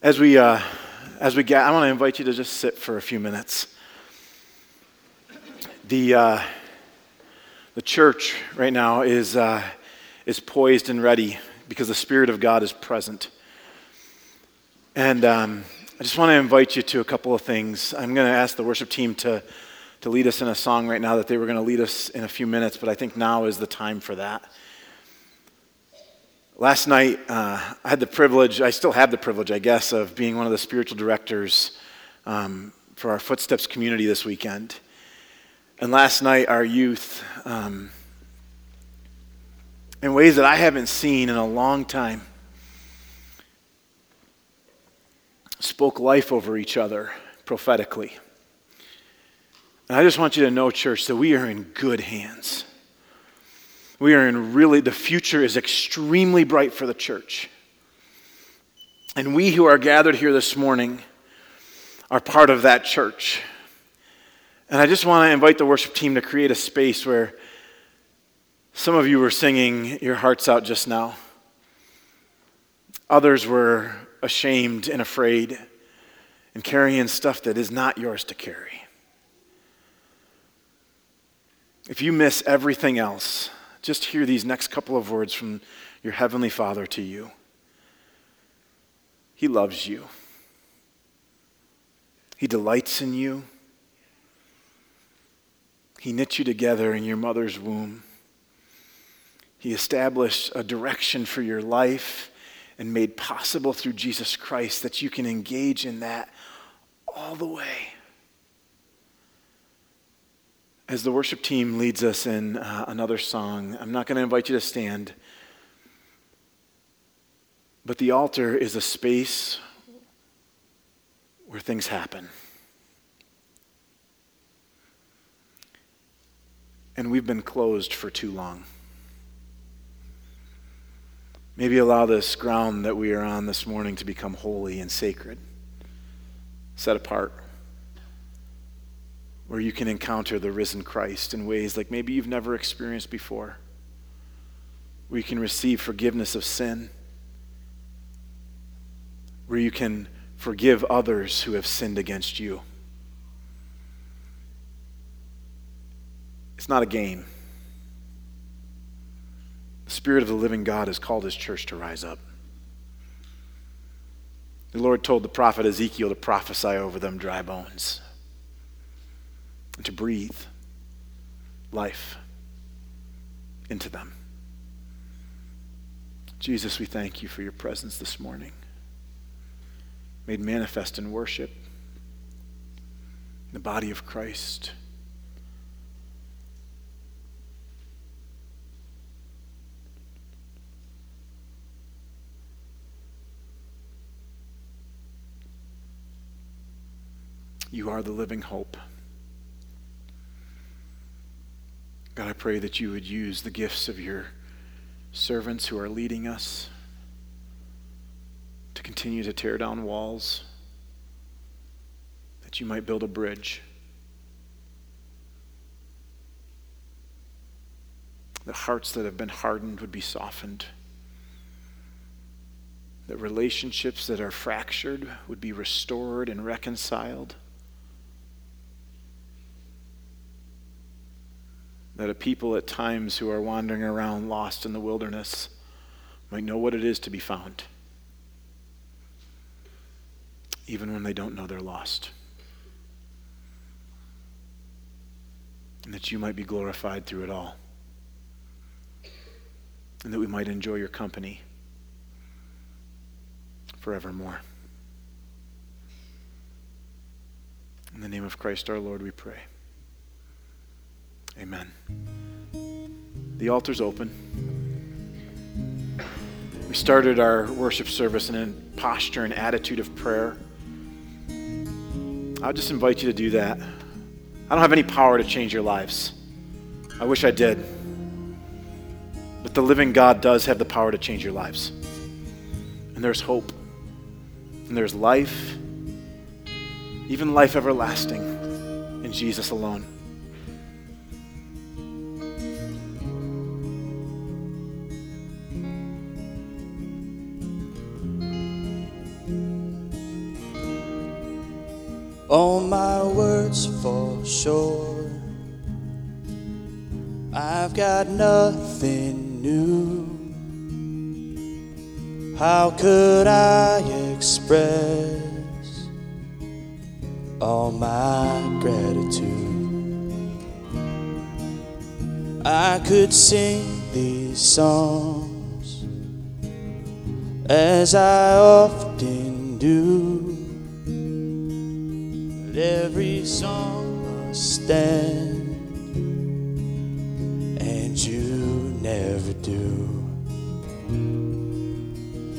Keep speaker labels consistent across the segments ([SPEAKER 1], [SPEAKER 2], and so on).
[SPEAKER 1] As we, uh, as we get, I want to invite you to just sit for a few minutes. The, uh, the church right now is, uh, is poised and ready because the Spirit of God is present. And um, I just want to invite you to a couple of things. I'm going to ask the worship team to, to lead us in a song right now that they were going to lead us in a few minutes, but I think now is the time for that. Last night, uh, I had the privilege, I still have the privilege, I guess, of being one of the spiritual directors um, for our Footsteps community this weekend. And last night, our youth, um, in ways that I haven't seen in a long time, spoke life over each other prophetically. And I just want you to know, church, that we are in good hands. We are in really, the future is extremely bright for the church. And we who are gathered here this morning are part of that church. And I just want to invite the worship team to create a space where some of you were singing your hearts out just now. Others were ashamed and afraid and carrying stuff that is not yours to carry. If you miss everything else, just hear these next couple of words from your Heavenly Father to you. He loves you, He delights in you. He knit you together in your mother's womb. He established a direction for your life and made possible through Jesus Christ that you can engage in that all the way. As the worship team leads us in uh, another song, I'm not going to invite you to stand, but the altar is a space where things happen. And we've been closed for too long. Maybe allow this ground that we are on this morning to become holy and sacred, set apart where you can encounter the risen Christ in ways like maybe you've never experienced before, where you can receive forgiveness of sin, where you can forgive others who have sinned against you. It's not a game. The Spirit of the living God has called His church to rise up. The Lord told the prophet Ezekiel to prophesy over them dry bones and to breathe life into them. Jesus, we thank you for your presence this morning, made manifest in worship, in the body of Christ. You are the living hope. God, I pray that you would use the gifts of your servants who are leading us to continue to tear down walls, that you might build a bridge. That hearts that have been hardened would be softened. That relationships that are fractured would be restored and reconciled. That a people at times who are wandering around lost in the wilderness might know what it is to be found, even when they don't know they're lost. And that you might be glorified through it all. And that we might enjoy your company forevermore. In the name of Christ our Lord, we pray. Amen. The altar's open. We started our worship service in a posture and attitude of prayer. I'll just invite you to do that. I don't have any power to change your lives. I wish I did. But the living God does have the power to change your lives. And there's hope. And there's life, even life everlasting, in Jesus alone.
[SPEAKER 2] All my words fall short. I've got nothing new. How could I express all my gratitude? I could sing these songs as I often do. Every song must stand, and you never do.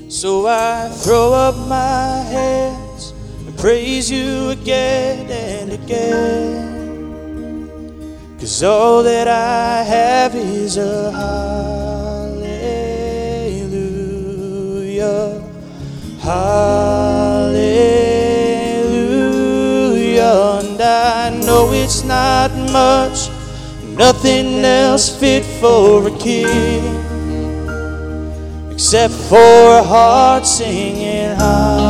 [SPEAKER 2] So I throw up my hands and praise you again and again. Cause all that I have is a hallelujah. Hallelujah. And I know it's not much, nothing else fit for a king except for a heart singing hallelujah.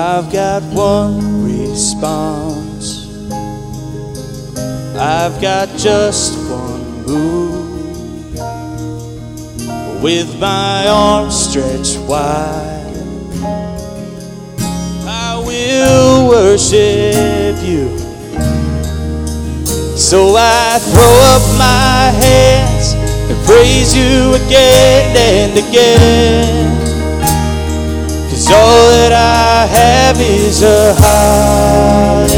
[SPEAKER 2] I've got one response. I've got just one move. With my arms stretched wide, I will worship you. So I throw up my hands and praise you again and again. Cause all that I have is a hallelujah.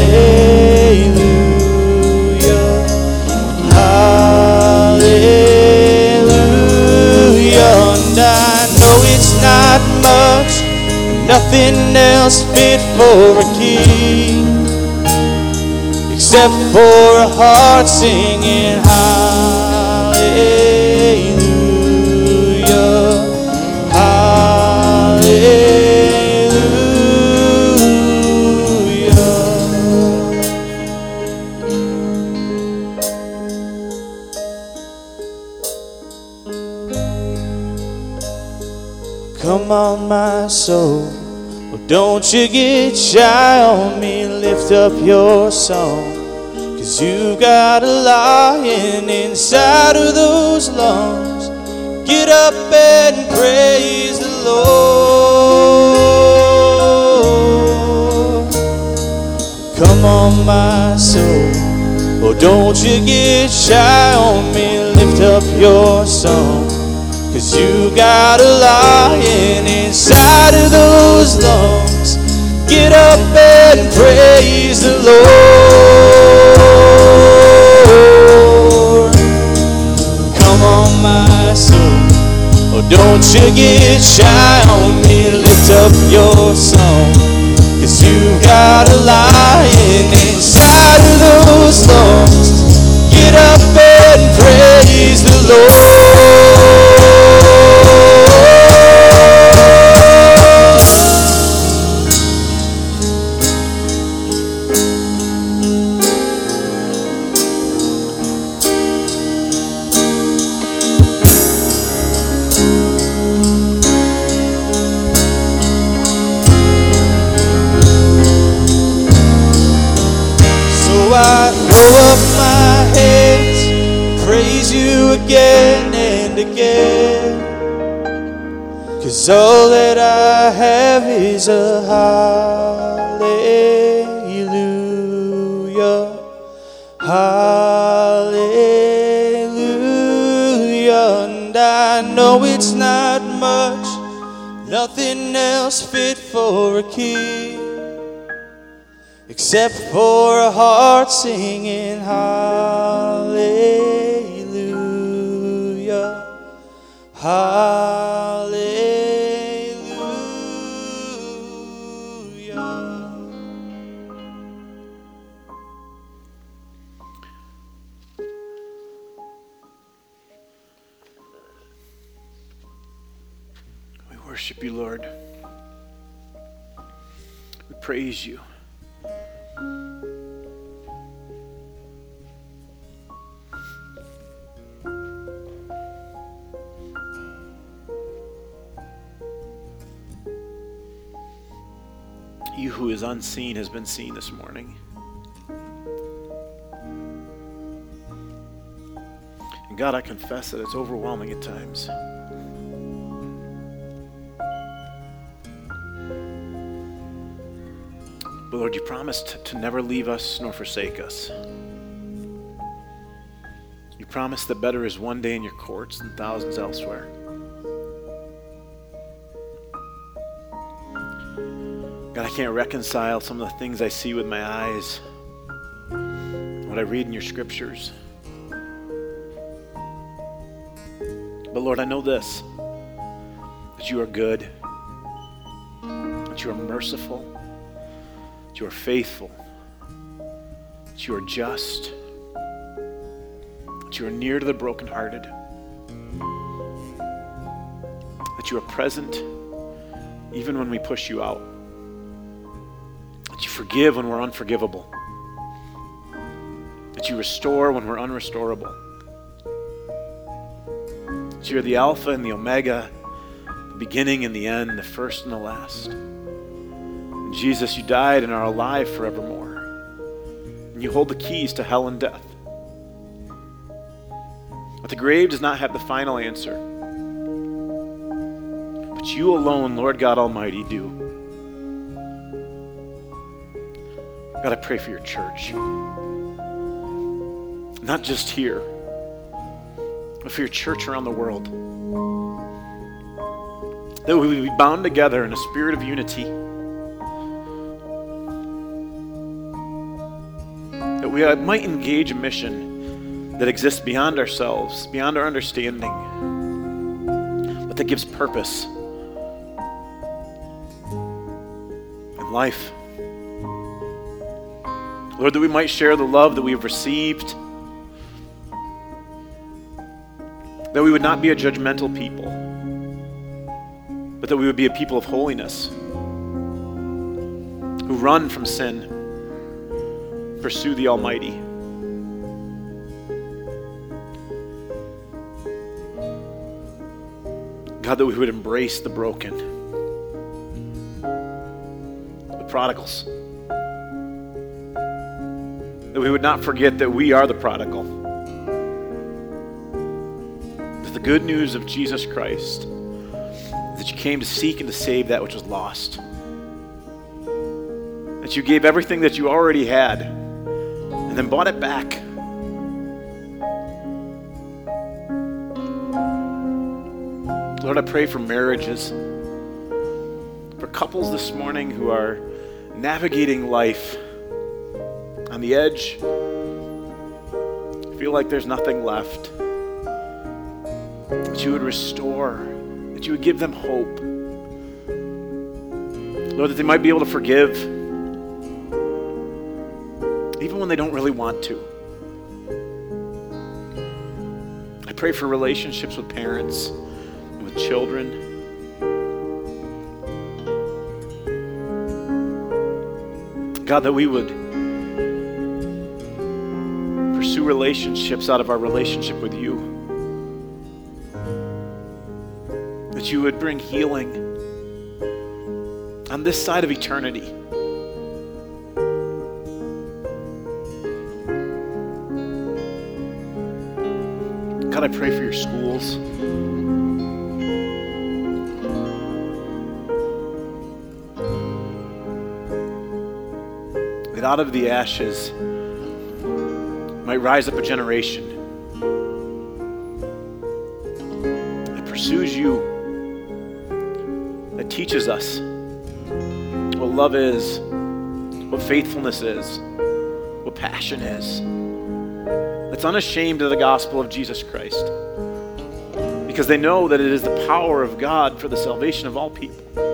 [SPEAKER 2] Hallelujah. And I know it's not much, nothing else fit for a king except for a heart singing hallelujah. Come on, my soul. Well, don't you get shy on me. Lift up your song. Cause you got a lion inside of those lungs. Get up and praise the Lord. Come on, my soul. Oh, don't you get shy on me. Lift up your song. Cause you got a lion inside of those lungs. Get up and praise the Lord. Come on, my soul. Oh, don't you get shy on me. Lift up your except for a heart singing hallelujah hallelujah
[SPEAKER 1] unseen has been seen this morning. And God, I confess that it's overwhelming at times. But Lord, you promised to never leave us nor forsake us. You promised that better is one day in your courts than thousands elsewhere. God, I can't reconcile some of the things I see with my eyes, what I read in your scriptures. But Lord, I know this that you are good, that you are merciful, that you are faithful, that you are just, that you are near to the brokenhearted, that you are present even when we push you out, forgive when we're unforgivable, that you restore when we're unrestorable. That you're the Alpha and the Omega, the beginning and the end, the first and the last. And Jesus, you died and are alive forevermore. And you hold the keys to hell and death. But the grave does not have the final answer. But you alone, Lord God Almighty, do. God, I pray for your church. Not just here but for your church around the world. That we would be bound together in a spirit of unity. That we might engage a mission that exists beyond ourselves, beyond our understanding, but that gives purpose and life. Lord, that we might share the love that we have received That we would not be a judgmental people, but that we would be a people of holiness who run from sin, pursue the Almighty. God, that we would embrace the broken, the prodigals. That we would not forget that we are the prodigal That the good news of Jesus Christ that you came to seek and to save that which was lost. That you gave everything that you already had and then bought it back. Lord, I pray for marriages, for couples this morning who are navigating life on the edge, feel like there's nothing left that you would restore, that you would give them hope. Lord, that they might be able to forgive, even when they don't really want to. I pray for relationships with parents and with children. God, that we would relationships out of our relationship with you. that you would bring healing on this side of eternity. God, I pray for your schools. That out of the ashes might rise up a generation that pursues you that teaches us what love is, what faithfulness is, what passion is. That's unashamed of the gospel of Jesus Christ because they know that it is the power of God for the salvation of all people.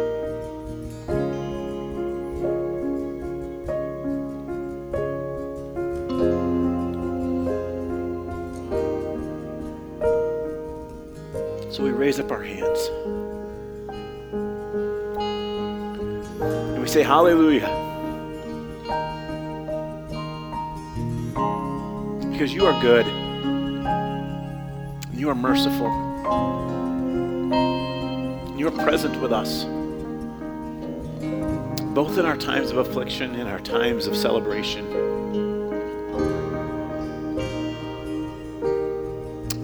[SPEAKER 1] Say hallelujah. Because you are good. You are merciful. You are present with us. Both in our times of affliction and our times of celebration.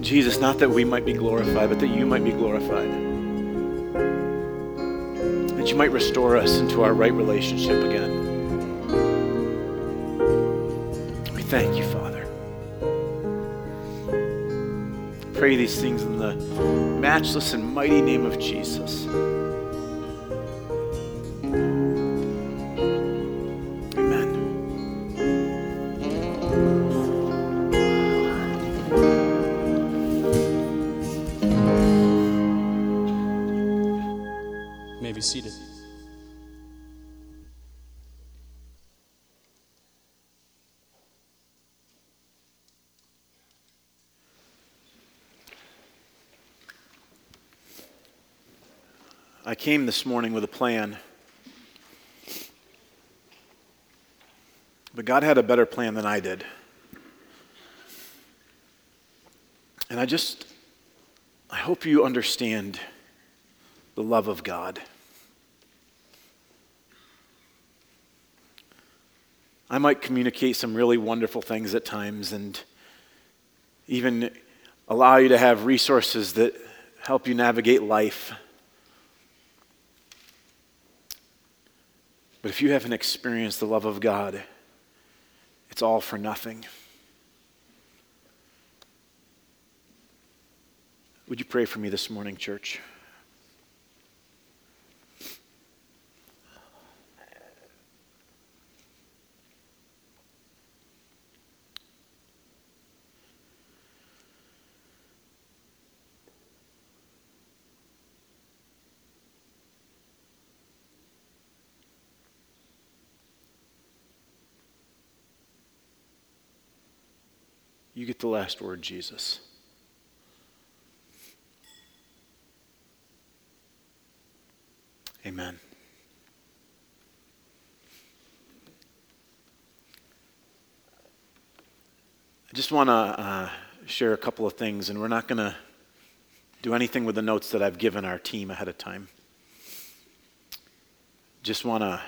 [SPEAKER 1] Jesus, not that we might be glorified, but that you might be glorified. You might restore us into our right relationship again. We thank you, Father. Pray these things in the matchless and mighty name of Jesus. I came this morning with a plan. But God had a better plan than I did. And I just, I hope you understand the love of God. I might communicate some really wonderful things at times and even allow you to have resources that help you navigate life. But if you haven't experienced the love of God, it's all for nothing. Would you pray for me this morning, church? The last word, Jesus. Amen. I just want to uh, share a couple of things, and we're not going to do anything with the notes that I've given our team ahead of time. Just want to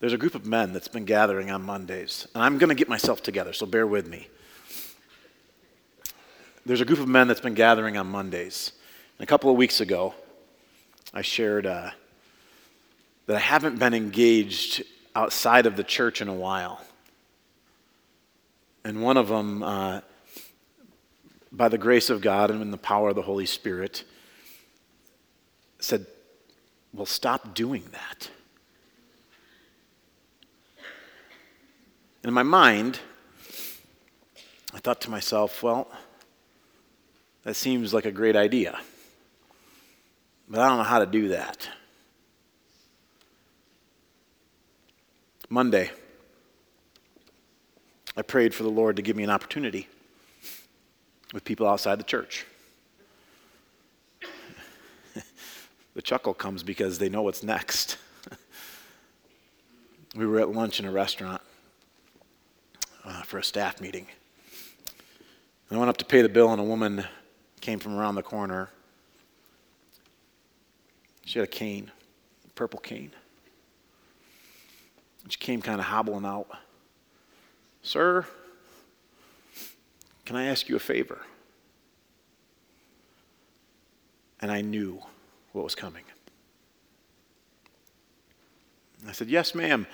[SPEAKER 1] there's a group of men that's been gathering on Mondays, and I'm going to get myself together, so bear with me. There's a group of men that's been gathering on Mondays. And a couple of weeks ago, I shared uh, that I haven't been engaged outside of the church in a while. And one of them, uh, by the grace of God and in the power of the Holy Spirit, said, Well, stop doing that. In my mind, I thought to myself, well, that seems like a great idea. But I don't know how to do that. Monday, I prayed for the Lord to give me an opportunity with people outside the church. the chuckle comes because they know what's next. we were at lunch in a restaurant uh, for a staff meeting. And I went up to pay the bill, and a woman came from around the corner. She had a cane, a purple cane. And she came kind of hobbling out. Sir, can I ask you a favor? And I knew what was coming. I said, Yes, ma'am.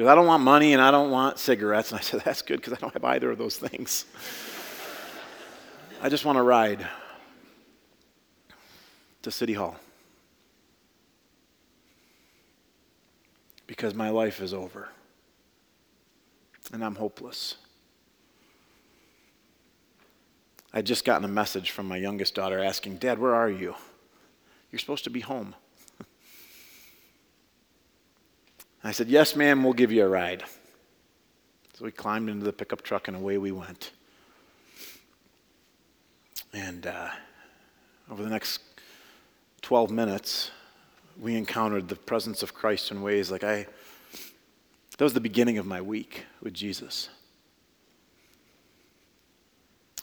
[SPEAKER 1] She goes, I don't want money and I don't want cigarettes. And I said, That's good because I don't have either of those things. I just want to ride to City Hall because my life is over and I'm hopeless. I'd just gotten a message from my youngest daughter asking, Dad, where are you? You're supposed to be home. I said, Yes, ma'am, we'll give you a ride. So we climbed into the pickup truck and away we went. And uh, over the next 12 minutes, we encountered the presence of Christ in ways like I, that was the beginning of my week with Jesus.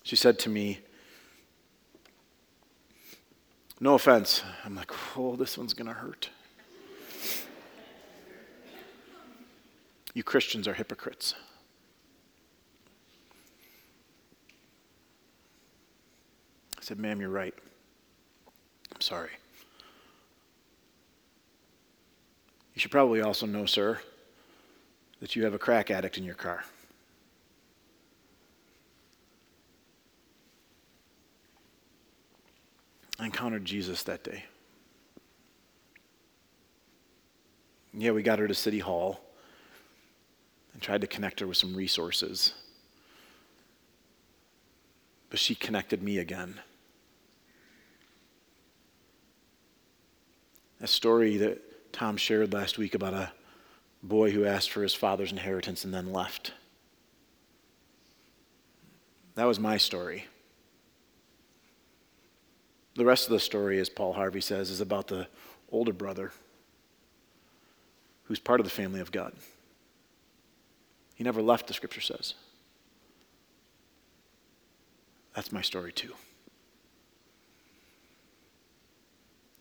[SPEAKER 1] She said to me, No offense. I'm like, Oh, this one's going to hurt. You Christians are hypocrites. I said, Ma'am, you're right. I'm sorry. You should probably also know, sir, that you have a crack addict in your car. I encountered Jesus that day. Yeah, we got her to City Hall and tried to connect her with some resources. But she connected me again. A story that Tom shared last week about a boy who asked for his father's inheritance and then left. That was my story. The rest of the story, as Paul Harvey says, is about the older brother who's part of the family of God. He never left, the scripture says. That's my story, too.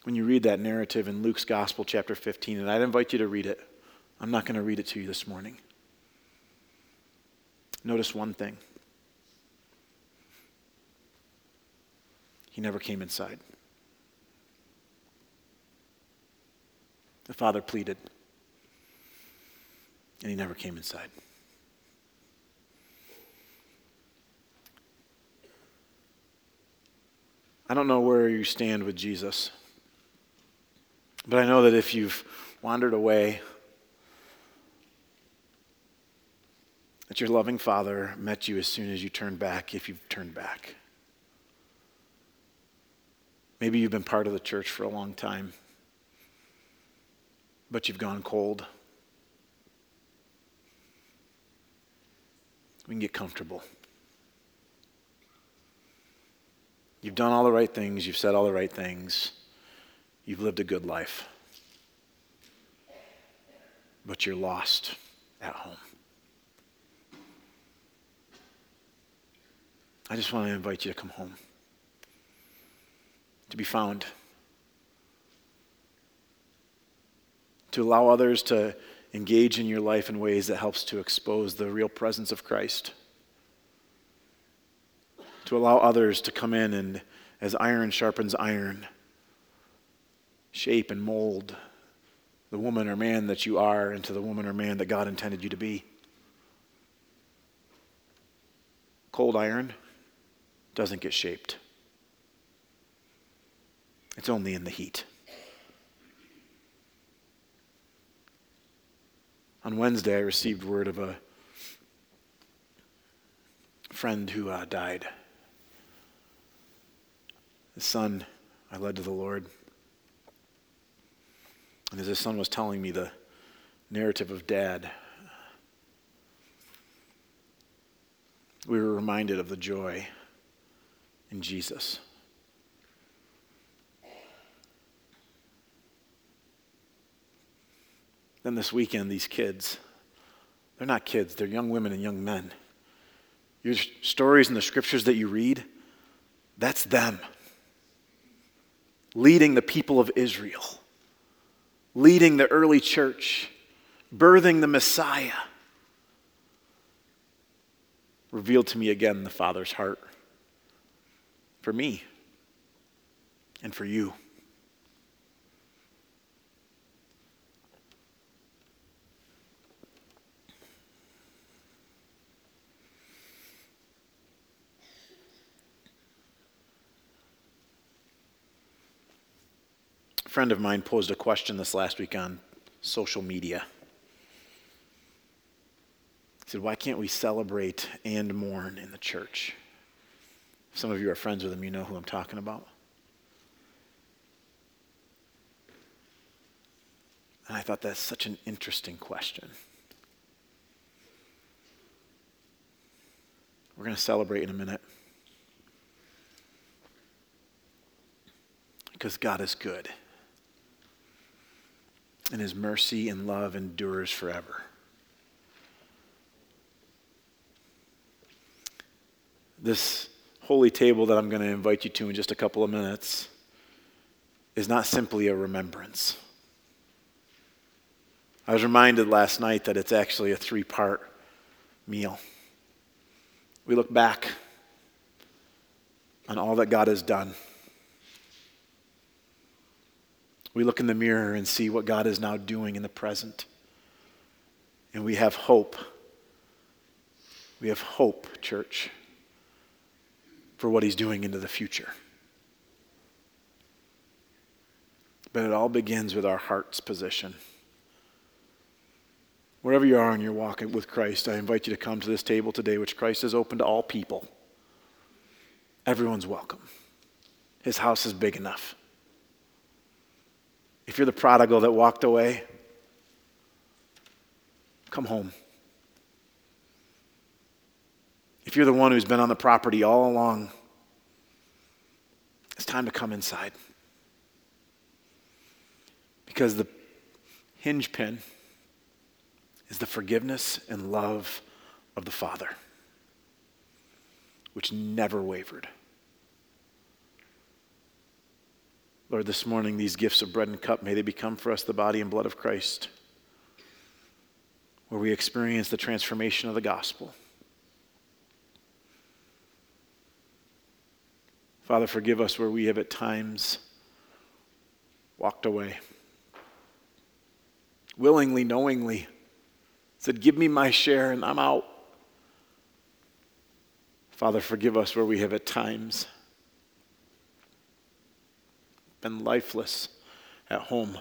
[SPEAKER 1] When you read that narrative in Luke's Gospel, chapter 15, and I'd invite you to read it, I'm not going to read it to you this morning. Notice one thing he never came inside. The father pleaded, and he never came inside. I don't know where you stand with Jesus, but I know that if you've wandered away, that your loving Father met you as soon as you turned back, if you've turned back. Maybe you've been part of the church for a long time, but you've gone cold. We can get comfortable. You've done all the right things, you've said all the right things, you've lived a good life. But you're lost at home. I just want to invite you to come home, to be found, to allow others to engage in your life in ways that helps to expose the real presence of Christ to allow others to come in and, as iron sharpens iron, shape and mold the woman or man that you are into the woman or man that God intended you to be. Cold iron doesn't get shaped, it's only in the heat. On Wednesday, I received word of a friend who uh, died. His son, I led to the Lord. And as his son was telling me the narrative of dad, we were reminded of the joy in Jesus. Then this weekend, these kids, they're not kids, they're young women and young men. Your stories and the scriptures that you read, that's them leading the people of Israel, leading the early church, birthing the Messiah. Revealed to me again the Father's heart for me and for you. Friend of mine posed a question this last week on social media. He said, Why can't we celebrate and mourn in the church? Some of you are friends with him, you know who I'm talking about. And I thought that's such an interesting question. We're going to celebrate in a minute. Because God is good. And his mercy and love endures forever. This holy table that I'm going to invite you to in just a couple of minutes is not simply a remembrance. I was reminded last night that it's actually a three part meal. We look back on all that God has done. We look in the mirror and see what God is now doing in the present. And we have hope. We have hope, church, for what He's doing into the future. But it all begins with our heart's position. Wherever you are in your walk with Christ, I invite you to come to this table today, which Christ has opened to all people. Everyone's welcome. His house is big enough. If you're the prodigal that walked away, come home. If you're the one who's been on the property all along, it's time to come inside. Because the hinge pin is the forgiveness and love of the Father, which never wavered. Lord, this morning, these gifts of bread and cup, may they become for us the body and blood of Christ, where we experience the transformation of the gospel. Father, forgive us where we have at times walked away, willingly, knowingly, said, Give me my share and I'm out. Father, forgive us where we have at times been lifeless at home.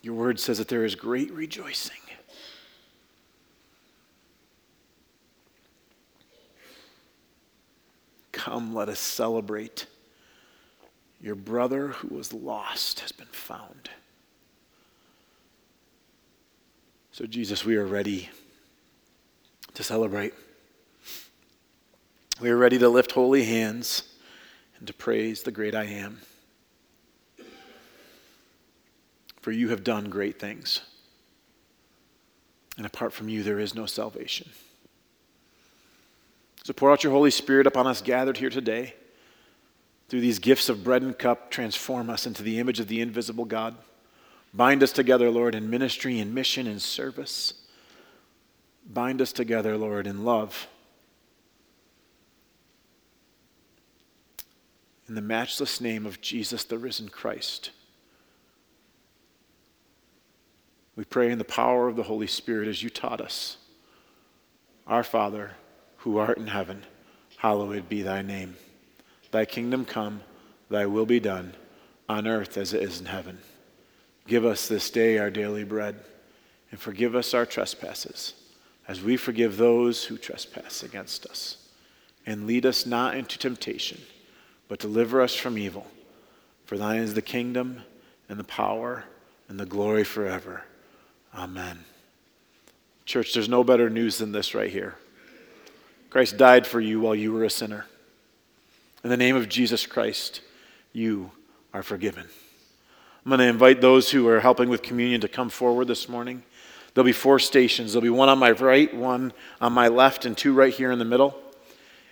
[SPEAKER 1] Your word says that there is great rejoicing. Come, let us celebrate. Your brother who was lost has been found. So, Jesus, we are ready to celebrate. We are ready to lift holy hands and to praise the great I am. For you have done great things. And apart from you, there is no salvation. So pour out your Holy Spirit upon us gathered here today. Through these gifts of bread and cup, transform us into the image of the invisible God. Bind us together, Lord, in ministry and mission and service. Bind us together, Lord, in love In the matchless name of Jesus, the risen Christ, we pray in the power of the Holy Spirit as you taught us. Our Father, who art in heaven, hallowed be thy name. Thy kingdom come, thy will be done, on earth as it is in heaven. Give us this day our daily bread, and forgive us our trespasses, as we forgive those who trespass against us. And lead us not into temptation but deliver us from evil. For thine is the kingdom and the power and the glory forever. Amen. Church, there's no better news than this right here. Christ died for you while you were a sinner. In the name of Jesus Christ, you are forgiven. I'm going to invite those who are helping with communion to come forward this morning. There'll be four stations. There'll be one on my right, one on my left, and two right here in the middle.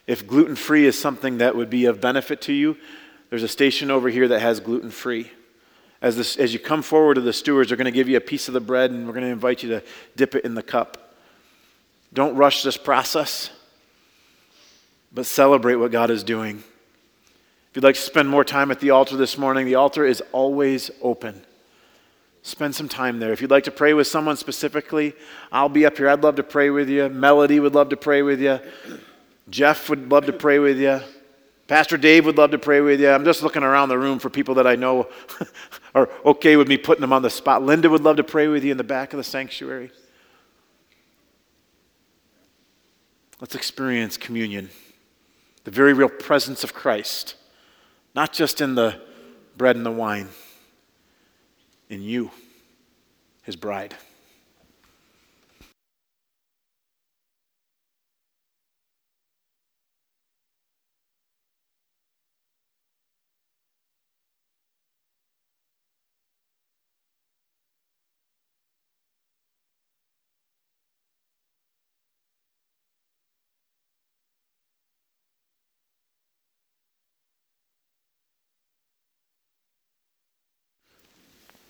[SPEAKER 1] If gluten free is something that would be of benefit to you, there's a station over here that has gluten free. As, this, as you come forward to the stewards, they're going to give you a piece of the bread and we're going to invite you to dip it in the cup. Don't rush this process, but celebrate what God is doing. If you'd like to spend more time at the altar this morning, the altar is always open. Spend some time there. If you'd like to pray with someone specifically, I'll be up here. I'd love to pray with you. Melody would love to pray with you. Jeff would love to pray with you. Pastor Dave would love to pray with you. I'm just looking around the room for people that I know are okay with me putting them on the spot. Linda would love to pray with you in the back of the sanctuary. Let's experience communion, the very real presence of Christ, not just in the bread and the wine, in you, his bride.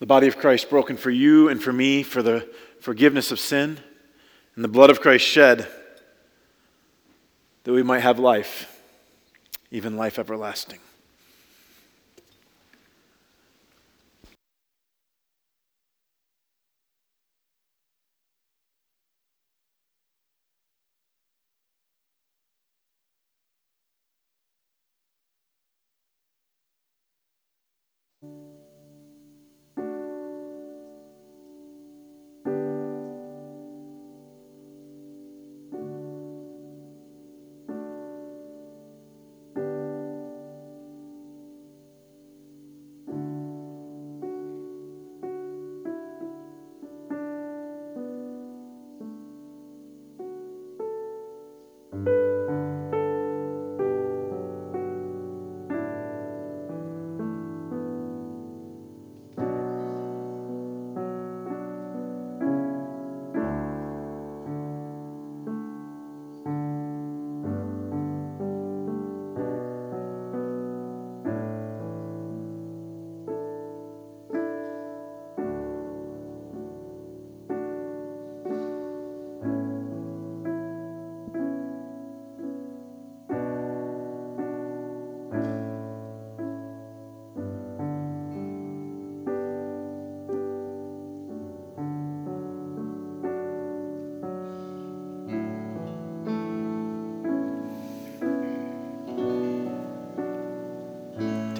[SPEAKER 1] The body of Christ broken for you and for me for the forgiveness of sin, and the blood of Christ shed that we might have life, even life everlasting.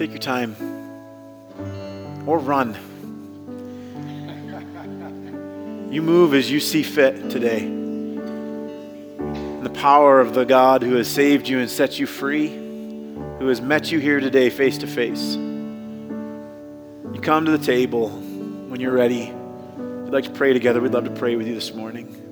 [SPEAKER 1] Take your time or run. You move as you see fit today. And the power of the God who has saved you and set you free, who has met you here today face to face. You come to the table when you're ready. If you'd like to pray together, we'd love to pray with you this morning.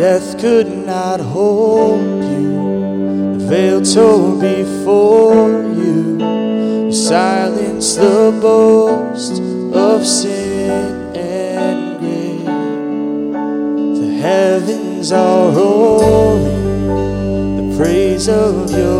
[SPEAKER 2] Death could not hold you, the veil tore before you. You silenced the boast of sin and grave. The heavens are roaring, the praise of your